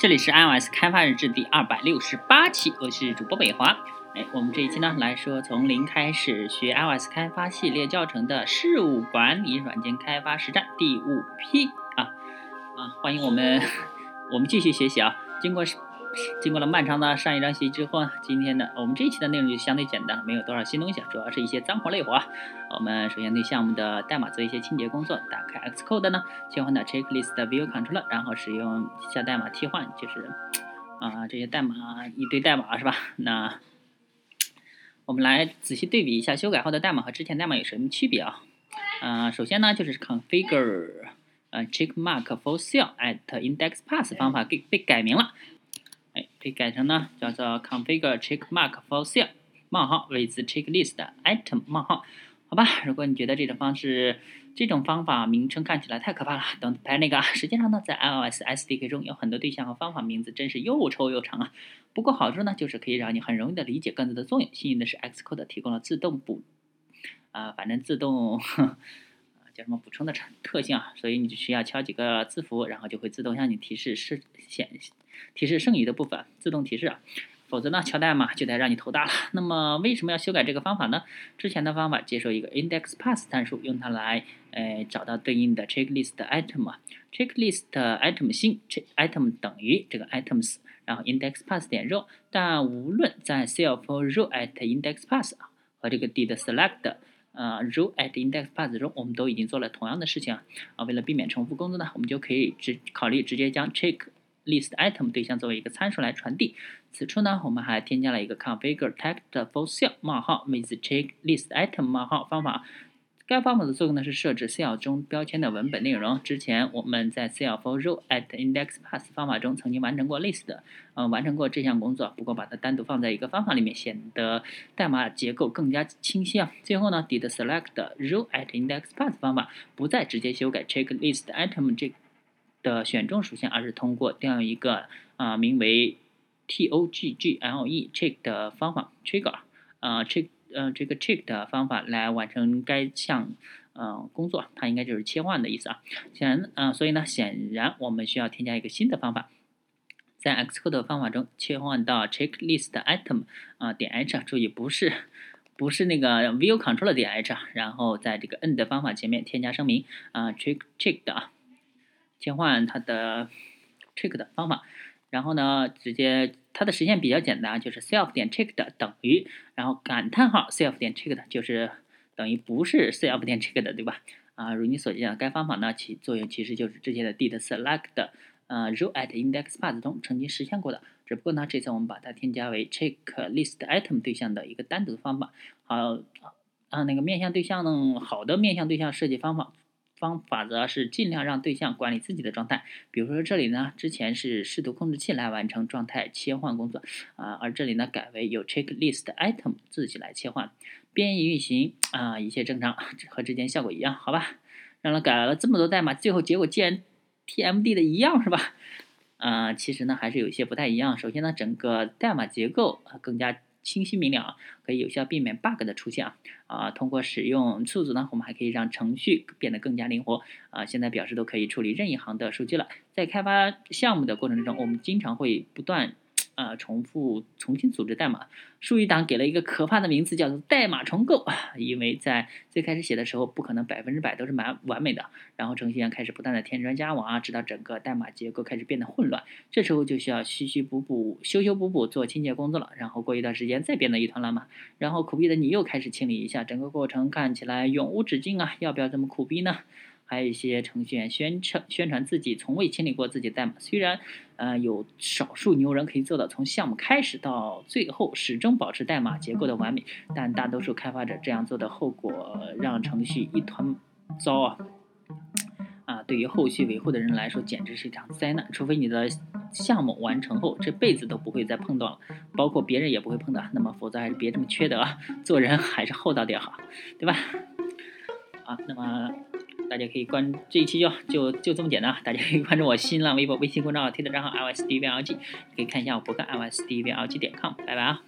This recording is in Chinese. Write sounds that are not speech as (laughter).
这里是 iOS 开发日志第二百六十八期，我是主播北华。哎，我们这一期呢来说从零开始学 iOS 开发系列教程的事务管理软件开发实战第五批啊啊！欢迎我们 (laughs) 我们继续学习啊！经过经过了漫长的上一章学习之后呢，今天的我们这一期的内容就相对简单，没有多少新东西，主要是一些脏活累活。我们首先对项目的代码做一些清洁工作，打开 Xcode 呢，切换到 Checklist View Controller，然后使用下代码替换，就是啊这些代码一堆代码是吧？那我们来仔细对比一下修改后的代码和之前代码有什么区别啊？啊，首先呢就是 Configure 呃 Checkmark for Cell at Index Path 方法给被改名了。可以改成呢，叫做 configure checkmark for sale，冒号 with checklist item 冒号，好吧？如果你觉得这种方式、这种方法名称看起来太可怕了，don't panic 啊。实际上呢，在 iOS SDK 中有很多对象和方法名字真是又臭又长啊。不过好处呢，就是可以让你很容易的理解各自的作用。幸运的是，Xcode 提供了自动补啊，反正自动。叫什么补充的特特性啊？所以你只需要敲几个字符，然后就会自动向你提示是显提示剩余的部分，自动提示啊。否则呢，敲代码就得让你头大了。那么为什么要修改这个方法呢？之前的方法接受一个 index pass 参数，用它来呃找到对应的 checklist item 啊。checklist item 新 check item 等于这个 items，然后 index pass 点 row。但无论在 self row at index pass 啊和这个 did select。呃，row at index path 中，我们都已经做了同样的事情啊。啊，为了避免重复工作呢，我们就可以直考虑直接将 check list item 对象作为一个参数来传递。此处呢，我们还添加了一个 configure text for cell 冒号 with check list item 冒号方法。该方法的作用呢是设置 cell 中标签的文本内容。之前我们在 cell for row at index pass 方法中曾经完成过类似的，呃，完成过这项工作。不过把它单独放在一个方法里面，显得代码结构更加清晰啊。最后呢，did select row at index pass 方法不再直接修改 check list item 这的选中属性，而是通过调用一个啊名为 toggle check 的方法 trigger 啊 check。呃，这个 check 的方法来完成该项呃工作，它应该就是切换的意思啊。显然，嗯，所以呢，显然我们需要添加一个新的方法，在 Xcode 方法中切换到 checklist item 啊点 h，注意不是不是那个 view control 点 h，然后在这个 end 方法前面添加声明啊 check check 的啊，切换它的 check 的方法。然后呢，直接它的实现比较简单，就是 self 点 checked 等于，然后感叹号 self 点 checked 就是等于不是 self 点 checked 对吧？啊，如你所见，该方法呢起作用其实就是之前的 did select 呃 row at index path 中曾经实现过的，只不过呢这次我们把它添加为 check list item 对象的一个单独的方法。好，啊那个面向对象呢，好的面向对象设计方法。方法则是尽量让对象管理自己的状态，比如说这里呢，之前是视图控制器来完成状态切换工作啊，而这里呢改为由 checklist item 自己来切换，编译运行啊，一切正常，和之前效果一样，好吧？让他改了这么多代码，最后结果竟然 TMD 的一样是吧？啊，其实呢还是有一些不太一样。首先呢，整个代码结构更加。清晰明了啊，可以有效避免 bug 的出现啊！啊，通过使用数组呢，我们还可以让程序变得更加灵活啊！现在表示都可以处理任意行的数据了。在开发项目的过程之中，我们经常会不断。啊，重复重新组织代码，术语档给了一个可怕的名字，叫做代码重构。(laughs) 因为在最开始写的时候，不可能百分之百都是蛮完美的。然后程序员开始不断的添砖加瓦，直到整个代码结构开始变得混乱。这时候就需要修修补补、修修补补做清洁工作了。然后过一段时间再变得一团乱麻。然后苦逼的你又开始清理一下，整个过程看起来永无止境啊！要不要这么苦逼呢？还有一些程序员宣称宣传自己从未清理过自己代码，虽然，呃，有少数牛人可以做到从项目开始到最后始终保持代码结构的完美，但大多数开发者这样做的后果让程序一团糟啊！啊，对于后续维护的人来说，简直是一场灾难。除非你的项目完成后这辈子都不会再碰到了，包括别人也不会碰到，那么否则还是别这么缺德啊！做人还是厚道点好，对吧？(laughs) 啊，那么。大家可以关这一期就就就这么简单大家可以关注我新浪微博、微信公众号、推特账号 i o s d v l g 可以看一下我博客 i o s d v l g 点 com，拜拜啊。